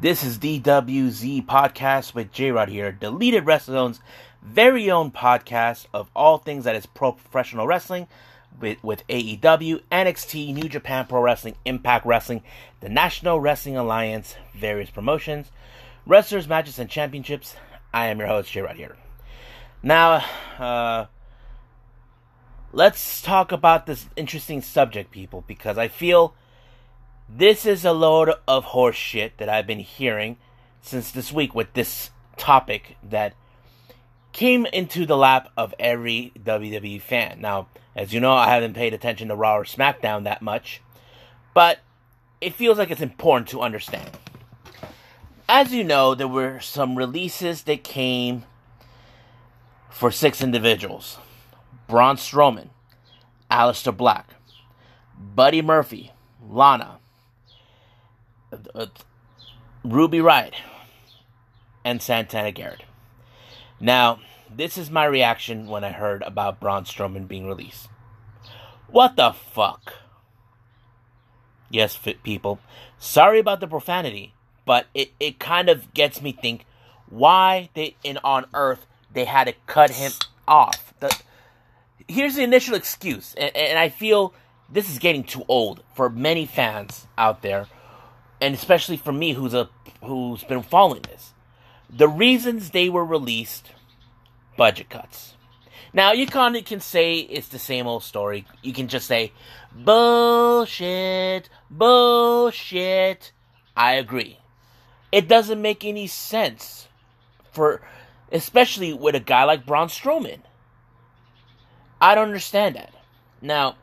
This is DWZ Podcast with J Rod here, Deleted WrestleZone's very own podcast of all things that is pro professional wrestling with, with AEW, NXT, New Japan Pro Wrestling, Impact Wrestling, the National Wrestling Alliance, various promotions, wrestlers, matches, and championships. I am your host, J Rod here. Now, uh, let's talk about this interesting subject, people, because I feel this is a load of horse shit that I've been hearing since this week with this topic that came into the lap of every WWE fan. Now, as you know, I haven't paid attention to Raw or SmackDown that much, but it feels like it's important to understand. As you know, there were some releases that came for six individuals Braun Strowman, Aleister Black, Buddy Murphy, Lana, uh, Ruby Riott, and Santana Garrett. Now, this is my reaction when I heard about Braun Strowman being released. What the fuck? Yes, fit people. Sorry about the profanity, but it, it kind of gets me think why they in on Earth they had to cut him off. The, here's the initial excuse, and, and I feel this is getting too old for many fans out there and especially for me who's a who's been following this. The reasons they were released budget cuts. Now you kind of can say it's the same old story. You can just say bullshit bullshit. I agree. It doesn't make any sense for especially with a guy like Braun Strowman. I don't understand that. Now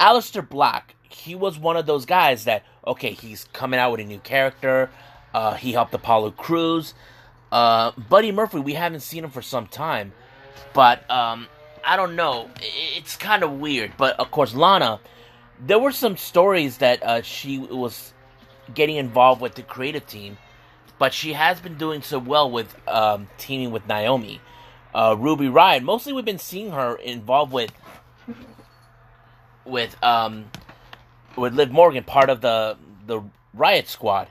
Aleister Black he was one of those guys that okay, he's coming out with a new character. Uh, he helped Apollo Crews. Uh, Buddy Murphy, we haven't seen him for some time, but um, I don't know. It's kind of weird. But of course, Lana, there were some stories that uh, she was getting involved with the creative team, but she has been doing so well with um, teaming with Naomi. Uh, Ruby Riott, mostly we've been seeing her involved with with um, with Liv Morgan, part of the the Riott Squad.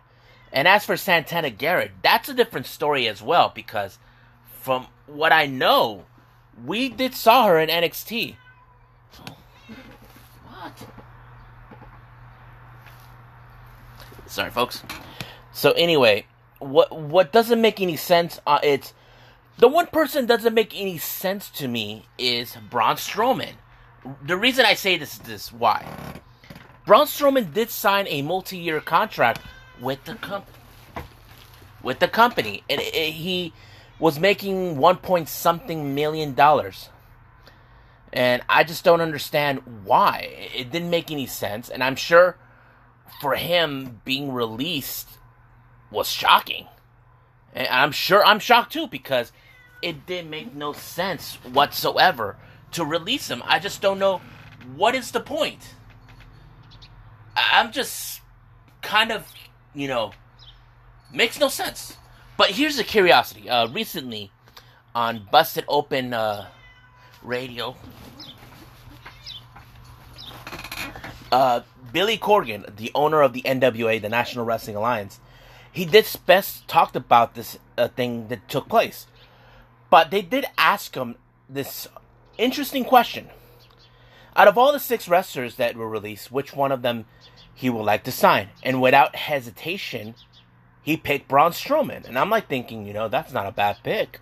And as for Santana Garrett, that's a different story as well because from what I know, we did saw her in NXT. What? Sorry, folks. So anyway, what what doesn't make any sense? Uh, it's the one person doesn't make any sense to me is Braun Strowman. The reason I say this is this why Braun Strowman did sign a multi-year contract with the company. With the company, and it, it, he was making one point something million dollars, and I just don't understand why. It didn't make any sense, and I'm sure for him being released was shocking. And I'm sure I'm shocked too because it didn't make no sense whatsoever to release him. I just don't know what is the point. I'm just kind of, you know, makes no sense. But here's a curiosity. Uh, recently, on Busted Open uh, Radio, uh, Billy Corgan, the owner of the NWA, the National Wrestling Alliance, he did best talked about this uh, thing that took place. But they did ask him this interesting question. Out of all the six wrestlers that were released, which one of them he would like to sign? And without hesitation, he picked Braun Strowman. And I'm like thinking, you know, that's not a bad pick.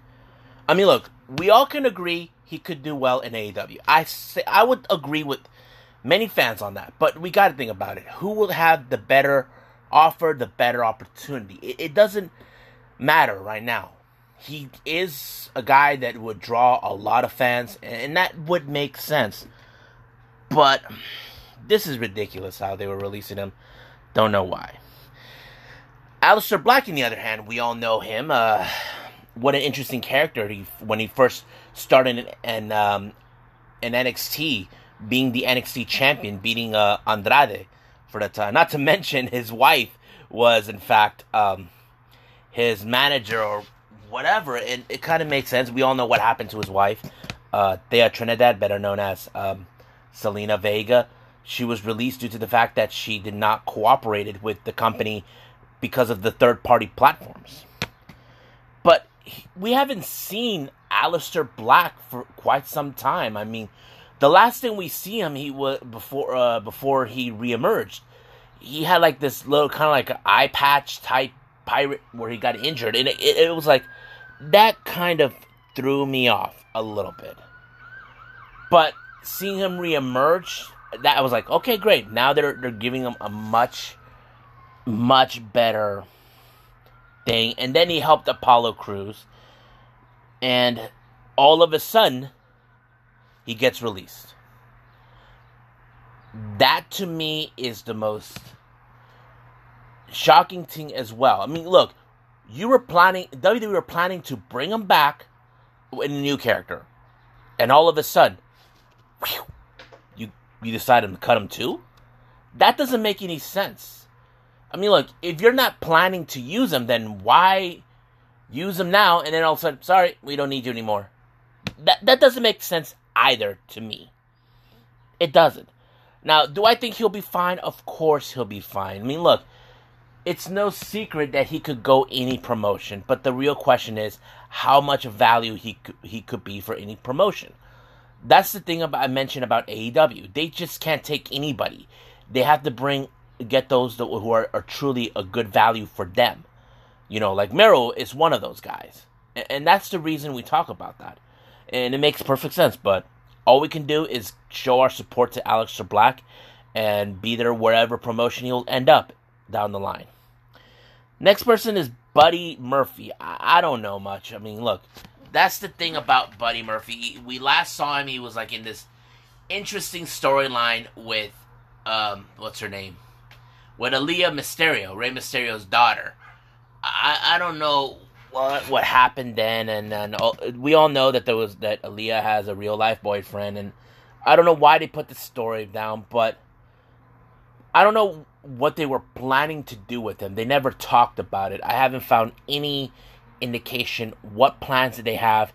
I mean, look, we all can agree he could do well in AEW. I say I would agree with many fans on that, but we got to think about it. Who will have the better offer, the better opportunity? It, it doesn't matter right now. He is a guy that would draw a lot of fans, and that would make sense. But this is ridiculous how they were releasing him. Don't know why. Aleister Black, on the other hand, we all know him. Uh, what an interesting character he, when he first started in, in, um, in NXT, being the NXT champion, beating uh, Andrade for the time. Not to mention his wife was, in fact, um, his manager or whatever. And it kind of makes sense. We all know what happened to his wife, uh, Thea Trinidad, better known as um, Zelina Vega. She was released due to the fact that she did not cooperated with the company because of the third party platforms. But we haven't seen Aleister Black for quite some time. I mean, the last thing we see him, he was before uh, before he reemerged. He had like this little kind of like eye patch type pirate where he got injured, and it, it was like that kind of threw me off a little bit. But seeing him reemerge, that I was like, okay, great. Now they're they're giving him a much, much better thing. And then he helped Apollo Crews, and all of a sudden, he gets released. That to me is the most shocking thing as well. I mean, look, you were planning WWE were planning to bring him back in a new character, and all of a sudden, you you decided to cut him too. That doesn't make any sense. I mean, look, if you're not planning to use him, then why use him now and then all of a sudden, sorry, we don't need you anymore? That that doesn't make sense either to me. It doesn't. Now, do I think he'll be fine? Of course he'll be fine. I mean, look, it's no secret that he could go any promotion, but the real question is how much value he he could be for any promotion. That's the thing about I mentioned about AEW. They just can't take anybody. They have to bring get those that, who are, are truly a good value for them. You know, like Miro is one of those guys, and, and that's the reason we talk about that, and it makes perfect sense. But all we can do is show our support to Aleister Black and be there wherever promotion he'll end up down the line. Next person is Buddy Murphy. I, I don't know much. I mean, look, that's the thing about Buddy Murphy. We last saw him. He was like in this interesting storyline with um, what's her name? With Aalyah Mysterio, Rey Mysterio's daughter. I I don't know what what happened then, and then all, we all know that there was that Aalyah has a real life boyfriend, and I don't know why they put the story down, but I don't know what they were planning to do with him. They never talked about it. I haven't found any indication what plans did they have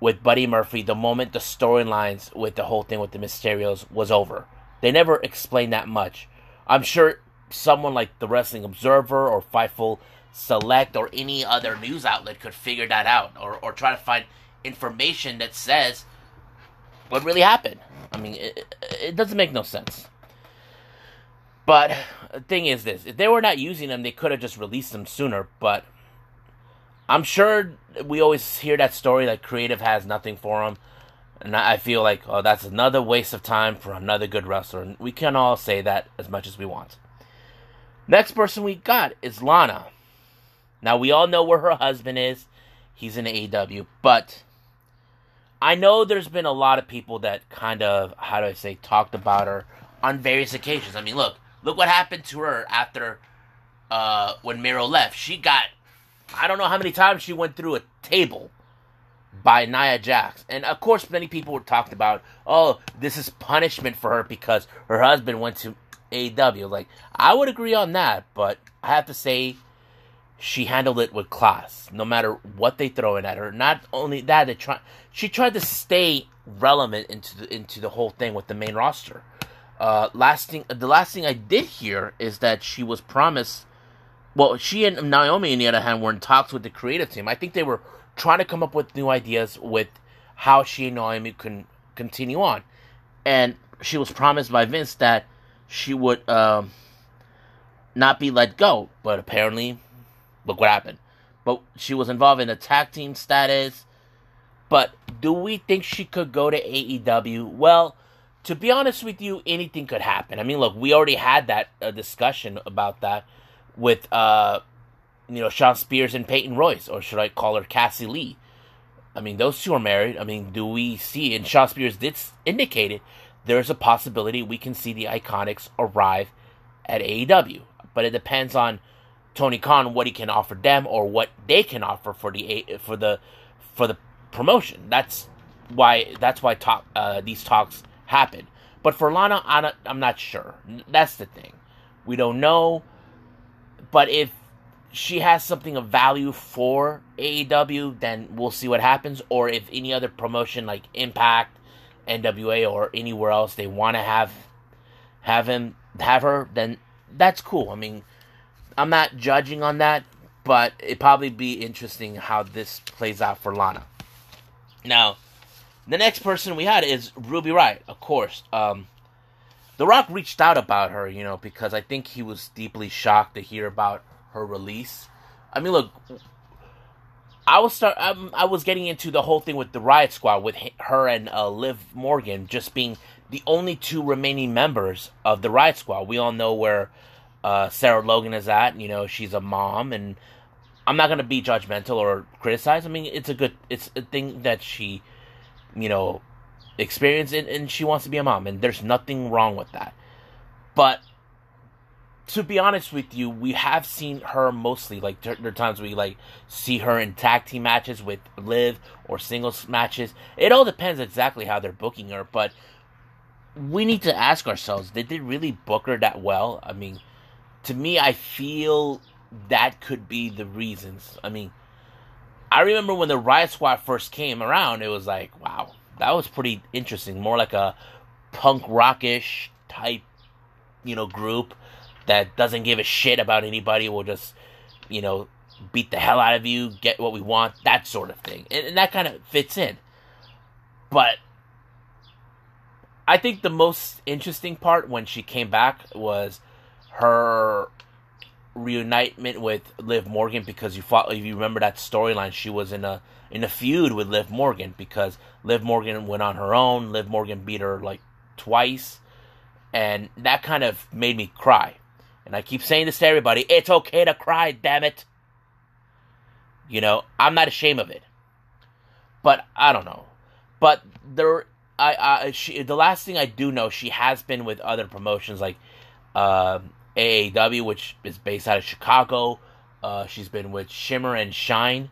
with Buddy Murphy the moment the storylines with the whole thing with the Mysterios was over. They never explained that much. I'm sure someone like the Wrestling Observer or Fightful Select or any other news outlet could figure that out or, or try to find information that says what really happened. I mean, it, it doesn't make no sense. But the thing is this: if they were not using them, they could have just released them sooner. But I'm sure we always hear that story like creative has nothing for them, and I feel like oh that's another waste of time for another good wrestler. And we can all say that as much as we want. Next person we got is Lana. Now we all know where her husband is. He's in AEW, but I know there's been a lot of people that kind of how do I say talked about her on various occasions. I mean, look, Look what happened to her after uh, when Miro left. She got I don't know how many times she went through a table by Nia Jax. And of course many people were talked about, oh, this is punishment for her because her husband went to AEW. Like, I would agree on that, but I have to say she handled it with class, no matter what they throw in at her. Not only that, they try she tried to stay relevant into the into the whole thing with the main roster. Uh, last thing, the last thing I did hear is that she was promised. Well, she and Naomi, on the other hand, were in talks with the creative team. I think they were trying to come up with new ideas with how she and Naomi can continue on, and she was promised by Vince that she would um, not be let go. But apparently, look what happened. But she was involved in a tag team status. But do we think she could go to AEW? Well to be honest with you, anything could happen. I mean, look, we already had that uh, discussion about that with, uh, you know, Shawn Spears and Peyton Royce, or should I call her Cassie Lee? I mean, those two are married. I mean, do we see? And Shawn Spears did indicate it. There's a possibility we can see the Iconics arrive at AEW, but it depends on Tony Khan what he can offer them or what they can offer for the for the for the promotion. That's why that's why talk uh, these talks happen. But for Lana, I'm not sure. That's the thing. We don't know. But if she has something of value for AEW, then we'll see what happens. Or if any other promotion like Impact, NWA, or anywhere else they want to have have him have her, then that's cool. I mean, I'm not judging on that, but it probably be interesting how this plays out for Lana. Now, the next person we had is Ruby Riott, of course. Um, the Rock reached out about her, you know, because I think he was deeply shocked to hear about her release. I mean, look, I was start. Um, I was getting into the whole thing with the Riott Squad with her and uh, Liv Morgan just being the only two remaining members of the Riott Squad. We all know where uh, Sarah Logan is at. You know, she's a mom, and I'm not gonna be judgmental or criticize. I mean, it's a good, it's a thing that she, you know, experienced, and, and she wants to be a mom, and there's nothing wrong with that. But to be honest with you, we have seen her mostly. Like there, are times we like see her in tag team matches with Liv or singles matches. It all depends exactly how they're booking her, but we need to ask ourselves: Did they really book her that well? I mean, to me, I feel that could be the reasons. I mean, I remember when the Riott Squad first came around, it was like, wow, that was pretty interesting. More like a punk rockish type, you know, group that doesn't give a shit about anybody. Will just, you know, beat the hell out of you, get what we want, that sort of thing, and, and that kind of fits in. But I think the most interesting part when she came back was her reunitement with Liv Morgan because you fought, if you remember that storyline, she was in a in a feud with Liv Morgan because Liv Morgan went on her own. Liv Morgan beat her like twice, and that kind of made me cry. And I keep saying this to everybody: it's okay to cry, damn it. You know, I'm not ashamed of it. But I don't know. But there, I, I, she, the last thing I do know, she has been with other promotions like. Uh, AAW, which is based out of Chicago. Uh, she's been with Shimmer and Shine,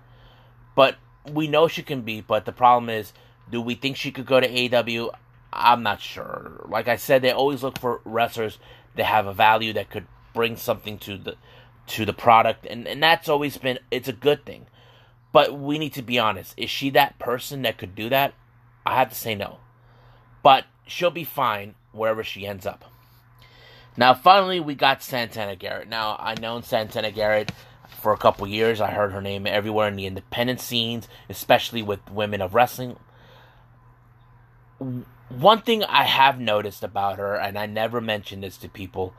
but we know she can be. But the problem is, do we think she could go to AAW? I'm not sure. Like I said, they always look for wrestlers that have a value that could bring something to the to the product, and and that's always been it's a good thing. But we need to be honest. Is she that person that could do that? I have to say no. But she'll be fine wherever she ends up. Now, finally, we got Santana Garrett. Now, I known Santana Garrett for a couple years. I heard her name everywhere in the independent scenes, especially with women of wrestling. One thing I have noticed about her, and I never mentioned this to people,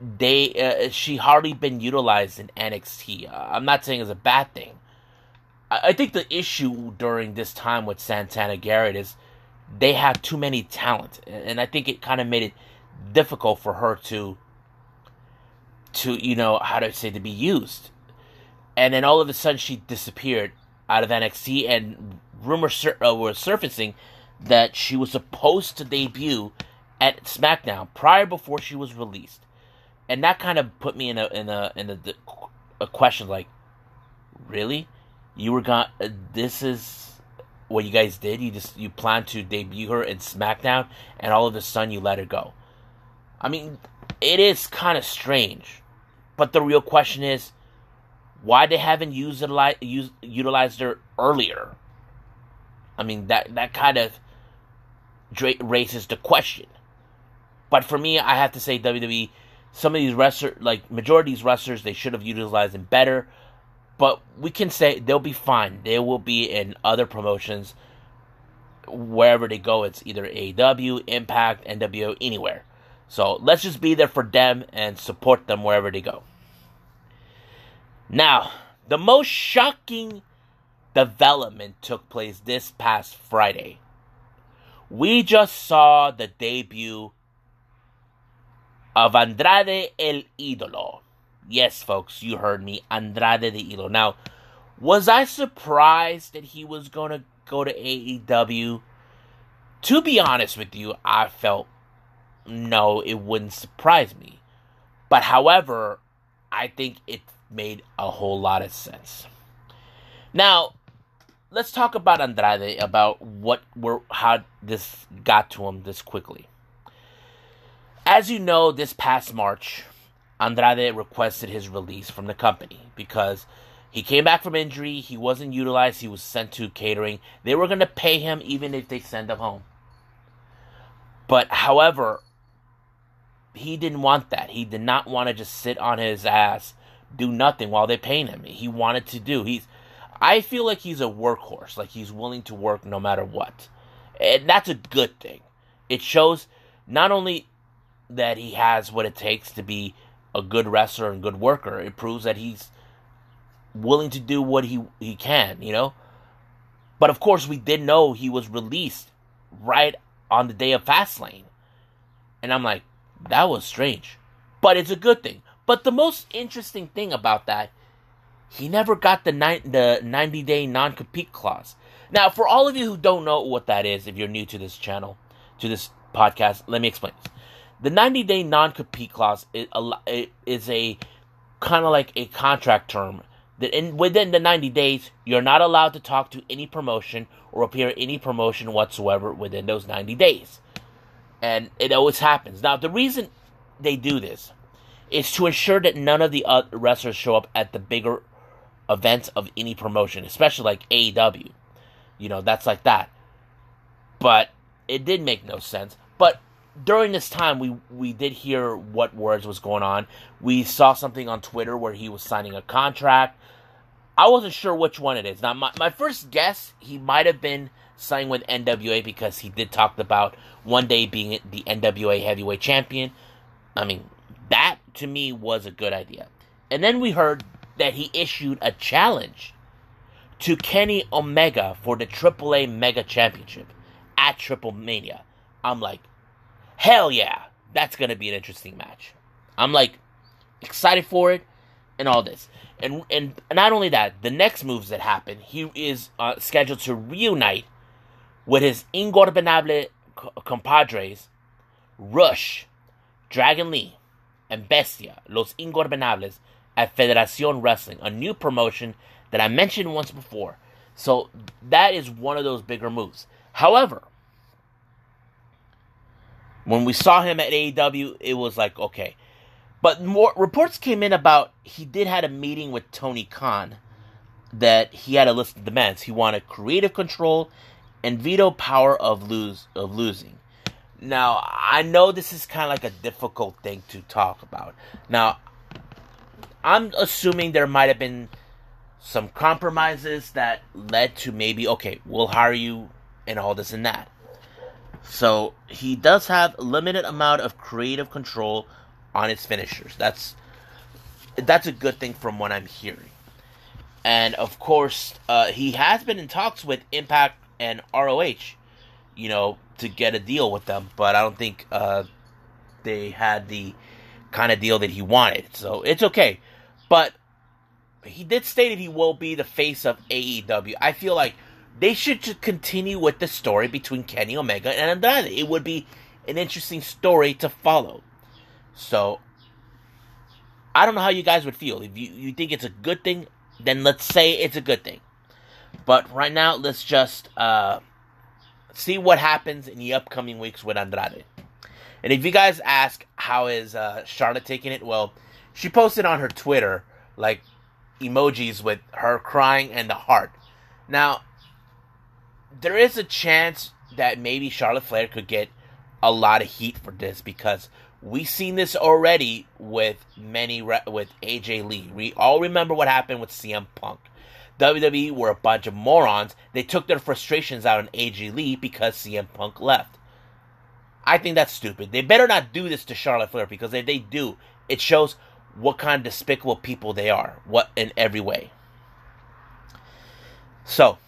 they uh, she hardly been utilized in NXT. Uh, I'm not saying it's a bad thing. I, I think the issue during this time with Santana Garrett is they have too many talent, and I think it kind of made it difficult for her to to you know how to say to be used. And then all of a sudden she disappeared out of NXT and rumors sur- uh, were surfacing that she was supposed to debut at SmackDown prior before she was released. And that kind of put me in a in a in a, a question like really? You were gone uh, this is what you guys did? You just you planned to debut her in SmackDown and all of a sudden you let her go I mean, it is kind of strange. But the real question is why they haven't used, used utilized her earlier. I mean, that, that kind of raises the question. But for me, I have to say WWE, some of these wrestlers, like majority of these wrestlers, they should have utilized them better. But we can say they'll be fine. They will be in other promotions wherever they go. It's either AEW, Impact, NWO, anywhere. So let's just be there for them and support them wherever they go. Now, the most shocking development took place this past Friday. We just saw the debut of Andrade el Idolo. Yes, folks, you heard me. Andrade the Idolo. Now, was I surprised that he was going to go to AEW? To be honest with you, I felt no, it wouldn't surprise me. But however, I think it made a whole lot of sense. Now, let's talk about Andrade about what were how this got to him this quickly. As you know, this past March, Andrade requested his release from the company because he came back from injury, he wasn't utilized, he was sent to catering. They were going to pay him even if they send him home. But however, he didn't want that. He did not want to just sit on his ass, do nothing while they paying him. He wanted to do. He's I feel like he's a workhorse, like he's willing to work no matter what. And that's a good thing. It shows not only that he has what it takes to be a good wrestler and good worker, it proves that he's willing to do what he he can, you know? But of course, we did know he was released right on the day of Fastlane. And I'm like, that was strange. But it's a good thing. But the most interesting thing about that, he never got the, ni- the 90 day non compete clause. Now, for all of you who don't know what that is, if you're new to this channel, to this podcast, let me explain. The 90 day non compete clause is a, is a kind of like a contract term that in, within the 90 days, you're not allowed to talk to any promotion or appear any promotion whatsoever within those 90 days. And it always happens. Now, the reason they do this is to ensure that none of the wrestlers show up at the bigger events of any promotion, especially like AEW. You know, that's like that. But it did make no sense. But during this time, we we did hear what words was going on. We saw something on Twitter where he was signing a contract. I wasn't sure which one it is. Now, my, my first guess, he might have been signing with NWA because he did talk about one day being the NWA heavyweight champion. I mean, that to me was a good idea. And then we heard that he issued a challenge to Kenny Omega for the AAA Mega Championship at Triple Mania. I'm like, hell yeah, that's gonna be an interesting match. I'm like excited for it and all this. And and not only that, the next moves that happen, he is uh, scheduled to reunite with his Ingobernable compadres, Rush, Dragon Lee, and Bestia, Los Ingobernables, at Federación Wrestling, a new promotion that I mentioned once before. So that is one of those bigger moves. However, when we saw him at AEW, it was like, okay. But more reports came in about he did had a meeting with Tony Khan that he had a list of demands. He wanted creative control and veto power of lose of losing. Now, I know this is kind of like a difficult thing to talk about. Now, I'm assuming there might have been some compromises that led to maybe okay, we'll hire you and all this and that. So he does have limited amount of creative control on his finishers. That's that's a good thing from what I'm hearing. And of course, uh, he has been in talks with Impact and ROH, you know, to get a deal with them, but I don't think uh, they had the kind of deal that he wanted. So it's okay. But he did state that he will be the face of AEW. I feel like they should just continue with the story between Kenny Omega and Andrade. It would be an interesting story to follow. So I don't know how you guys would feel. If you, you think it's a good thing, then let's say it's a good thing. But right now, let's just uh, see what happens in the upcoming weeks with Andrade. And if you guys ask how is uh, Charlotte taking it, well, she posted on her Twitter like emojis with her crying and the heart. Now, there is a chance that maybe Charlotte Flair could get a lot of heat for this because we've seen this already with many re- with AJ Lee. We all remember what happened with CM Punk. WWE were a bunch of morons. They took their frustrations out on AJ Lee because CM Punk left. I think that's stupid. They better not do this to Charlotte Flair because if they do, it shows what kind of despicable people they are, what in every way. So,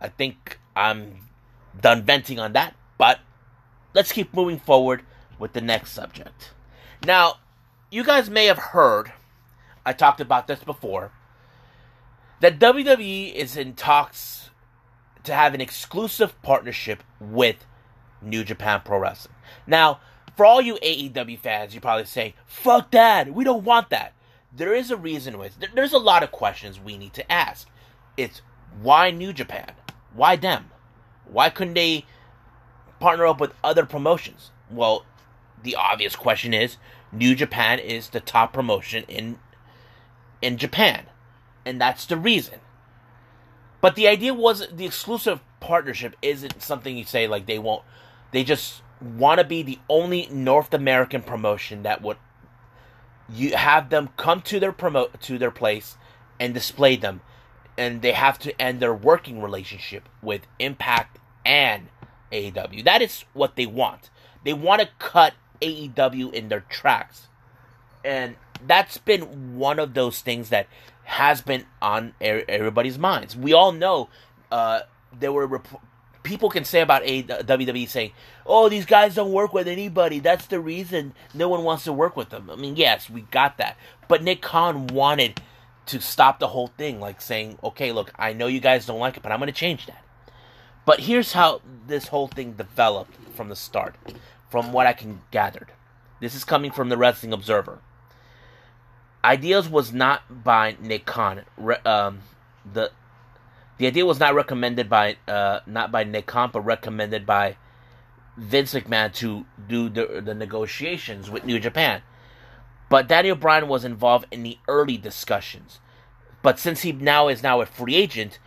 I think I'm done venting on that, but let's keep moving forward with the next subject. Now, you guys may have heard, I talked about this before, that WWE is in talks to have an exclusive partnership with New Japan Pro Wrestling. Now, for all you AEW fans, you probably say, fuck that, we don't want that. There is a reason with there's a lot of questions we need to ask. It's why New Japan? Why them? Why couldn't they partner up with other promotions? Well, the obvious question is New Japan is the top promotion in in Japan. And that's the reason. But the idea was the exclusive partnership isn't something you say like they won't they just want to be the only North American promotion that would you have them come to their promote to their place and display them and they have to end their working relationship with Impact and AEW. That is what they want. They want to cut AEW in their tracks. And that's been one of those things that has been on everybody's minds. We all know uh, there were rep- people can say about a WWE saying, "Oh, these guys don't work with anybody. That's the reason no one wants to work with them." I mean, yes, we got that, but Nick Khan wanted to stop the whole thing, like saying, "Okay, look, I know you guys don't like it, but I'm going to change that." But here's how this whole thing developed from the start, from what I can gathered. This is coming from the Wrestling Observer. Ideas was not by Nick. Re- um, the the idea was not recommended by uh, not by Nick but recommended by Vince McMahon to do the, the negotiations with New Japan. But Daniel Bryan was involved in the early discussions. But since he now is now a free agent,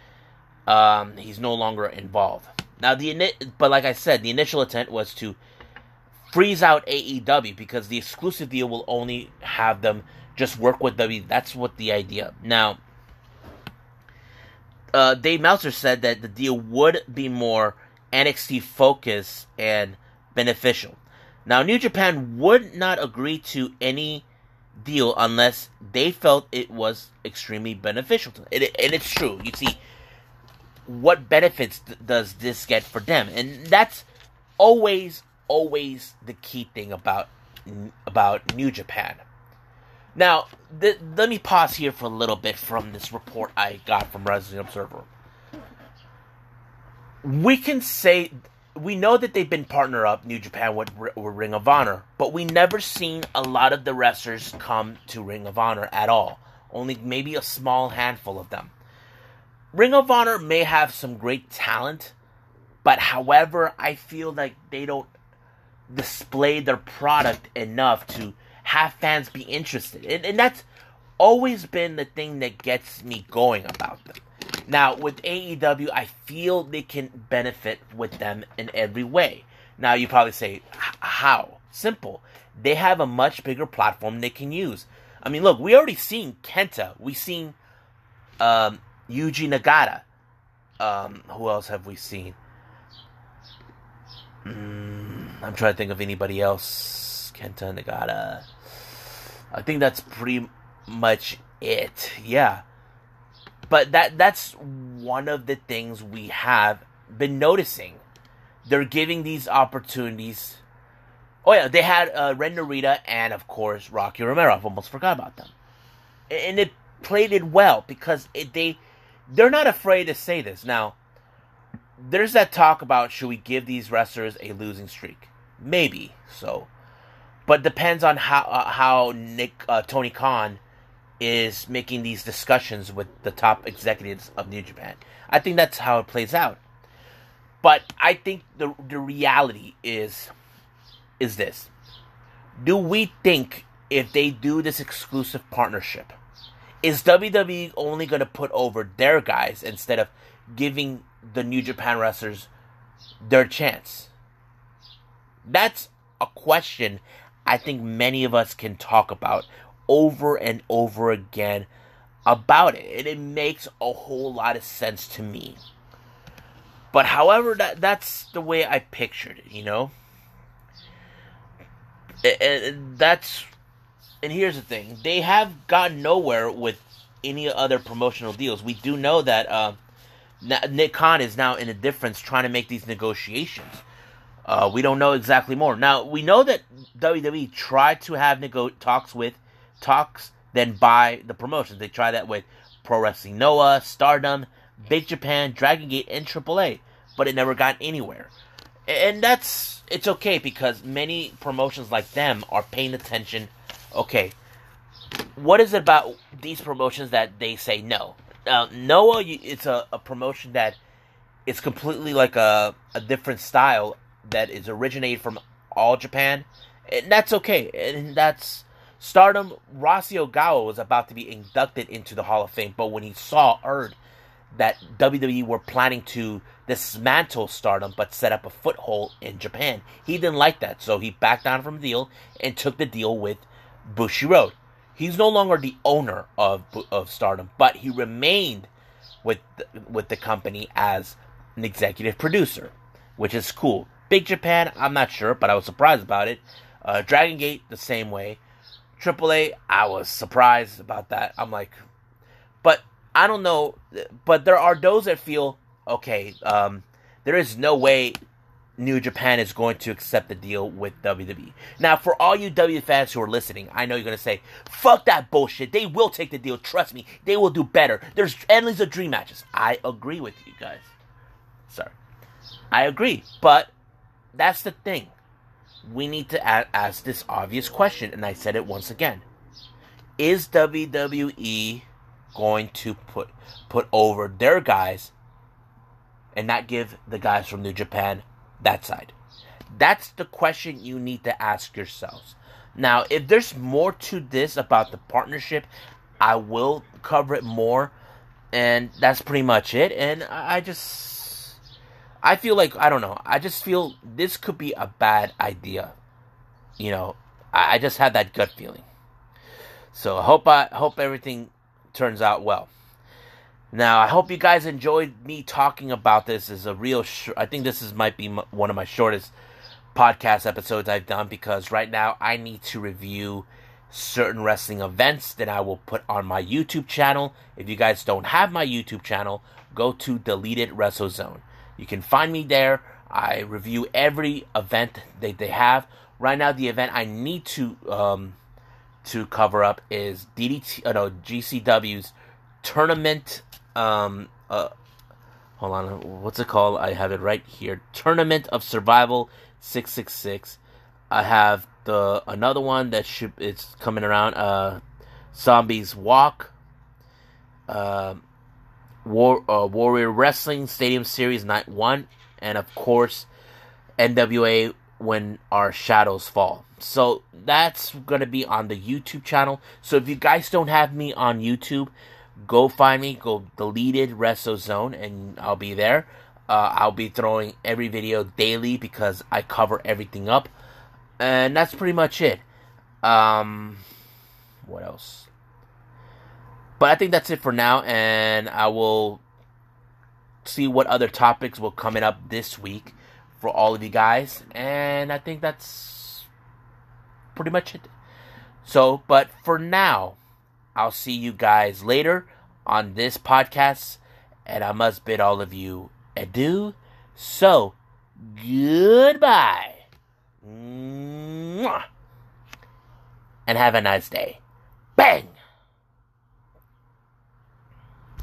um, he's no longer involved. Now the but like I said, the initial intent was to freeze out AEW because the exclusive deal will only have them just work with W. That's what the idea. Now uh, Dave Meltzer said that the deal would be more NXT focused and beneficial. Now, New Japan would not agree to any deal unless they felt it was extremely beneficial to them. And, it, and it's true. You see, what benefits th- does this get for them? And that's always, always the key thing about about New Japan. Now, th- let me pause here for a little bit from this report I got from Wrestling Observer. We can say we know that they've been partner up New Japan with, with Ring of Honor, but we never seen a lot of the wrestlers come to Ring of Honor at all. Only maybe a small handful of them. Ring of Honor may have some great talent, but however, I feel like they don't display their product enough to have fans be interested. And, and that's always been the thing that gets me going about them. Now, with AEW, I feel they can benefit with them in every way. Now, you probably say, how? Simple. They have a much bigger platform they can use. I mean, look, we already seen Kenta. We seen um, Yuji Nagata. Um, who else have we seen? Mm, I'm trying to think of anybody else. Kenta Nagata. I think that's pretty much it. Yeah. But that that's one of the things we have been noticing. They're giving these opportunities. Oh yeah, they had uh, Ren Narita and of course Rocky Romero. I almost forgot about them, and it played it well because it, they they're not afraid to say this. Now, there's that talk about should we give these wrestlers a losing streak? Maybe so but depends on how uh, how Nick uh, Tony Khan is making these discussions with the top executives of New Japan. I think that's how it plays out. But I think the the reality is is this. Do we think if they do this exclusive partnership, is WWE only going to put over their guys instead of giving the New Japan wrestlers their chance? That's a question I think many of us can talk about over and over again about it. And it makes a whole lot of sense to me. But however, that that's the way I pictured it, you know? And that's and here's the thing. They have gotten nowhere with any other promotional deals. We do know that uh, Nick Khan is now in a difference trying to make these negotiations. Uh, we don't know exactly more. Now we know that WWE tried to have nego- talks with talks, then buy the promotions. They tried that with Pro Wrestling Noah, Stardom, Big Japan, Dragon Gate, and AAA, but it never got anywhere. And that's it's okay because many promotions like them are paying attention. Okay, what is it about these promotions that they say no? Uh, Noah, it's a, a promotion that it's completely like a, a different style that is originated from all Japan, and that's okay. And that's Stardom. Rossy Ogawa was about to be inducted into the Hall of Fame, but when he saw Erd, that WWE were planning to dismantle Stardom but set up a foothold in Japan. He didn't like that, so he backed down from the deal and took the deal with Bushiroad. He's no longer the owner of of Stardom, but he remained with with the company as an executive producer, which is cool. Big Japan, I'm not sure, but I was surprised about it. Uh, Dragon Gate, the same way. AAA, I was surprised about that. I'm like, but I don't know. But there are those that feel okay. Um, there is no way New Japan is going to accept the deal with WWE. Now, for all you W fans who are listening, I know you're going to say, fuck that bullshit. They will take the deal. Trust me. They will do better. There's endless of dream matches. I agree with you guys. Sorry. I agree. But that's the thing. We need to ask this obvious question, and I said it once again. Is WWE going to put put over their guys and not give the guys from New Japan that side? That's the question you need to ask yourselves. Now, if there's more to this about the partnership, I will cover it more, and that's pretty much it. And I just, I feel like I don't know. I just feel this could be a bad idea. You know, I just had that gut feeling. So I hope I hope everything turns out well. Now, I hope you guys enjoyed me talking about this. Is a real. Sh- I think this is might be m- one of my shortest podcast episodes I've done because right now I need to review certain wrestling events that I will put on my YouTube channel. If you guys don't have my YouTube channel, go to Deleted Wrestle Zone. You can find me there. I review every event that they have. Right now, the event I need to um, to cover up is DDT, uh, no, GCW's tournament. Um, uh, hold on, what's it called? I have it right here. Tournament of Survival six six six. I have the another one that should it's coming around. Uh, Zombies Walk. Uh, War uh, Warrior Wrestling Stadium Series Night One, and of course, NWA When Our Shadows Fall. So that's to be on the YouTube channel. So if you guys don't have me on YouTube, go find me, go deleted WrestleZone, and I'll be there. Uh, I'll be throwing every video daily because I cover everything up. And that's pretty much it. Um, what else? But I think that's it for now, and I will see what other topics will coming up this week for all of you guys. And I think that's pretty much it. So, but for now, I'll see you guys later on this podcast, and I must bid all of you adieu. So, goodbye. Mwah. And have a nice day. Bang!